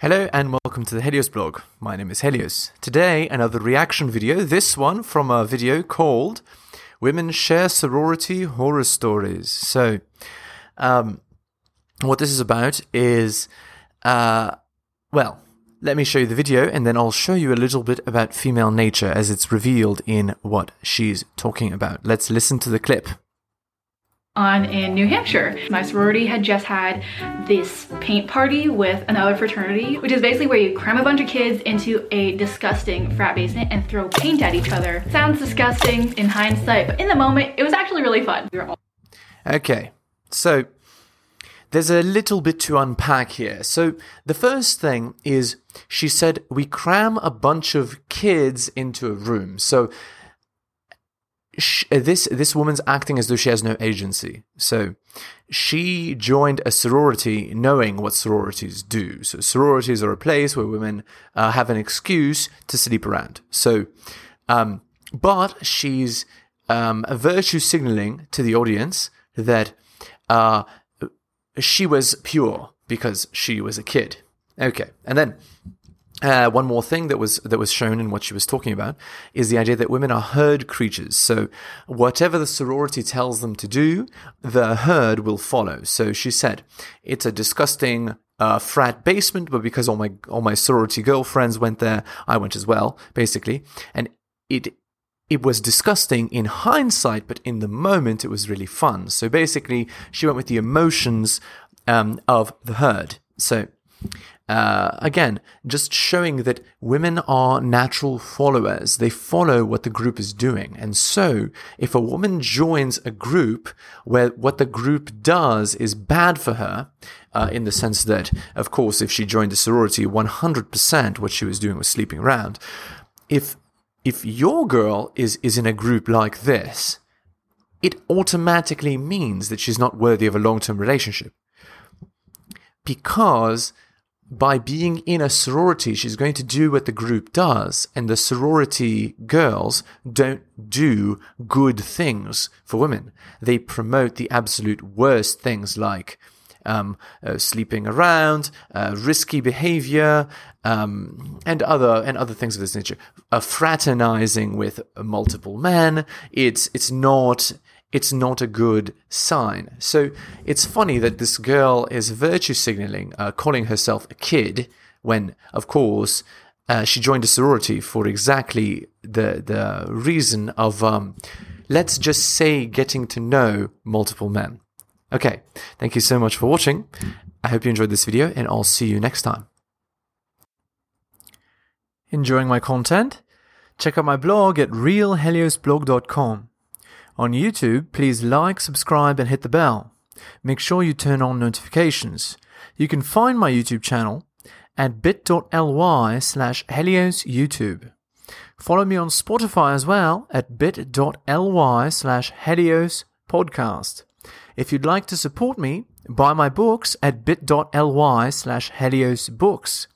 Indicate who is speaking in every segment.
Speaker 1: Hello and welcome to the Helios blog. My name is Helios. Today, another reaction video, this one from a video called Women Share Sorority Horror Stories. So, um, what this is about is, uh, well, let me show you the video and then I'll show you a little bit about female nature as it's revealed in what she's talking about. Let's listen to the clip
Speaker 2: on in New Hampshire. My sorority had just had this paint party with another fraternity, which is basically where you cram a bunch of kids into a disgusting frat basement and throw paint at each other. Sounds disgusting in hindsight, but in the moment, it was actually really fun. We all-
Speaker 1: okay, so there's a little bit to unpack here. So the first thing is she said we cram a bunch of kids into a room. So she, uh, this this woman's acting as though she has no agency. So she joined a sorority knowing what sororities do. So sororities are a place where women uh, have an excuse to sleep around. So, um, but she's um, virtue signaling to the audience that uh, she was pure because she was a kid. Okay, and then uh, one more thing that was that was shown in what she was talking about is the idea that women are herd creatures. So whatever the sorority tells them to do, the herd will follow. So she said, "It's a disgusting uh, frat basement, but because all my all my sorority girlfriends went there, I went as well, basically." And it it was disgusting in hindsight, but in the moment it was really fun. So basically, she went with the emotions um, of the herd. So uh, again, just showing that women are natural followers. They follow what the group is doing. And so, if a woman joins a group where what the group does is bad for her, uh, in the sense that, of course, if she joined a sorority, 100% what she was doing was sleeping around. If, if your girl is, is in a group like this, it automatically means that she's not worthy of a long-term relationship. Because by being in a sorority, she's going to do what the group does, and the sorority girls don't do good things for women. They promote the absolute worst things like um, uh, sleeping around, uh, risky behavior, um, and other and other things of this nature. Uh, fraternizing with multiple men. It's it's not it's not a good sign. So it's funny that this girl is virtue signaling, uh, calling herself a kid, when, of course, uh, she joined a sorority for exactly the the reason of, um, let's just say, getting to know multiple men. Okay, thank you so much for watching. I hope you enjoyed this video, and I'll see you next time. Enjoying my content? Check out my blog at realheliosblog.com. On YouTube, please like, subscribe, and hit the bell. Make sure you turn on notifications. You can find my YouTube channel at bit.ly slash Helios YouTube. Follow me on Spotify as well at bit.ly slash Helios Podcast. If you'd like to support me, buy my books at bit.ly slash Helios Books.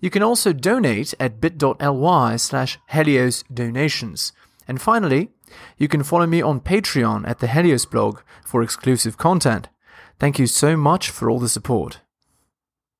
Speaker 1: You can also donate at bit.ly slash Helios Donations. And finally, you can follow me on Patreon at the Helios blog for exclusive content. Thank you so much for all the support.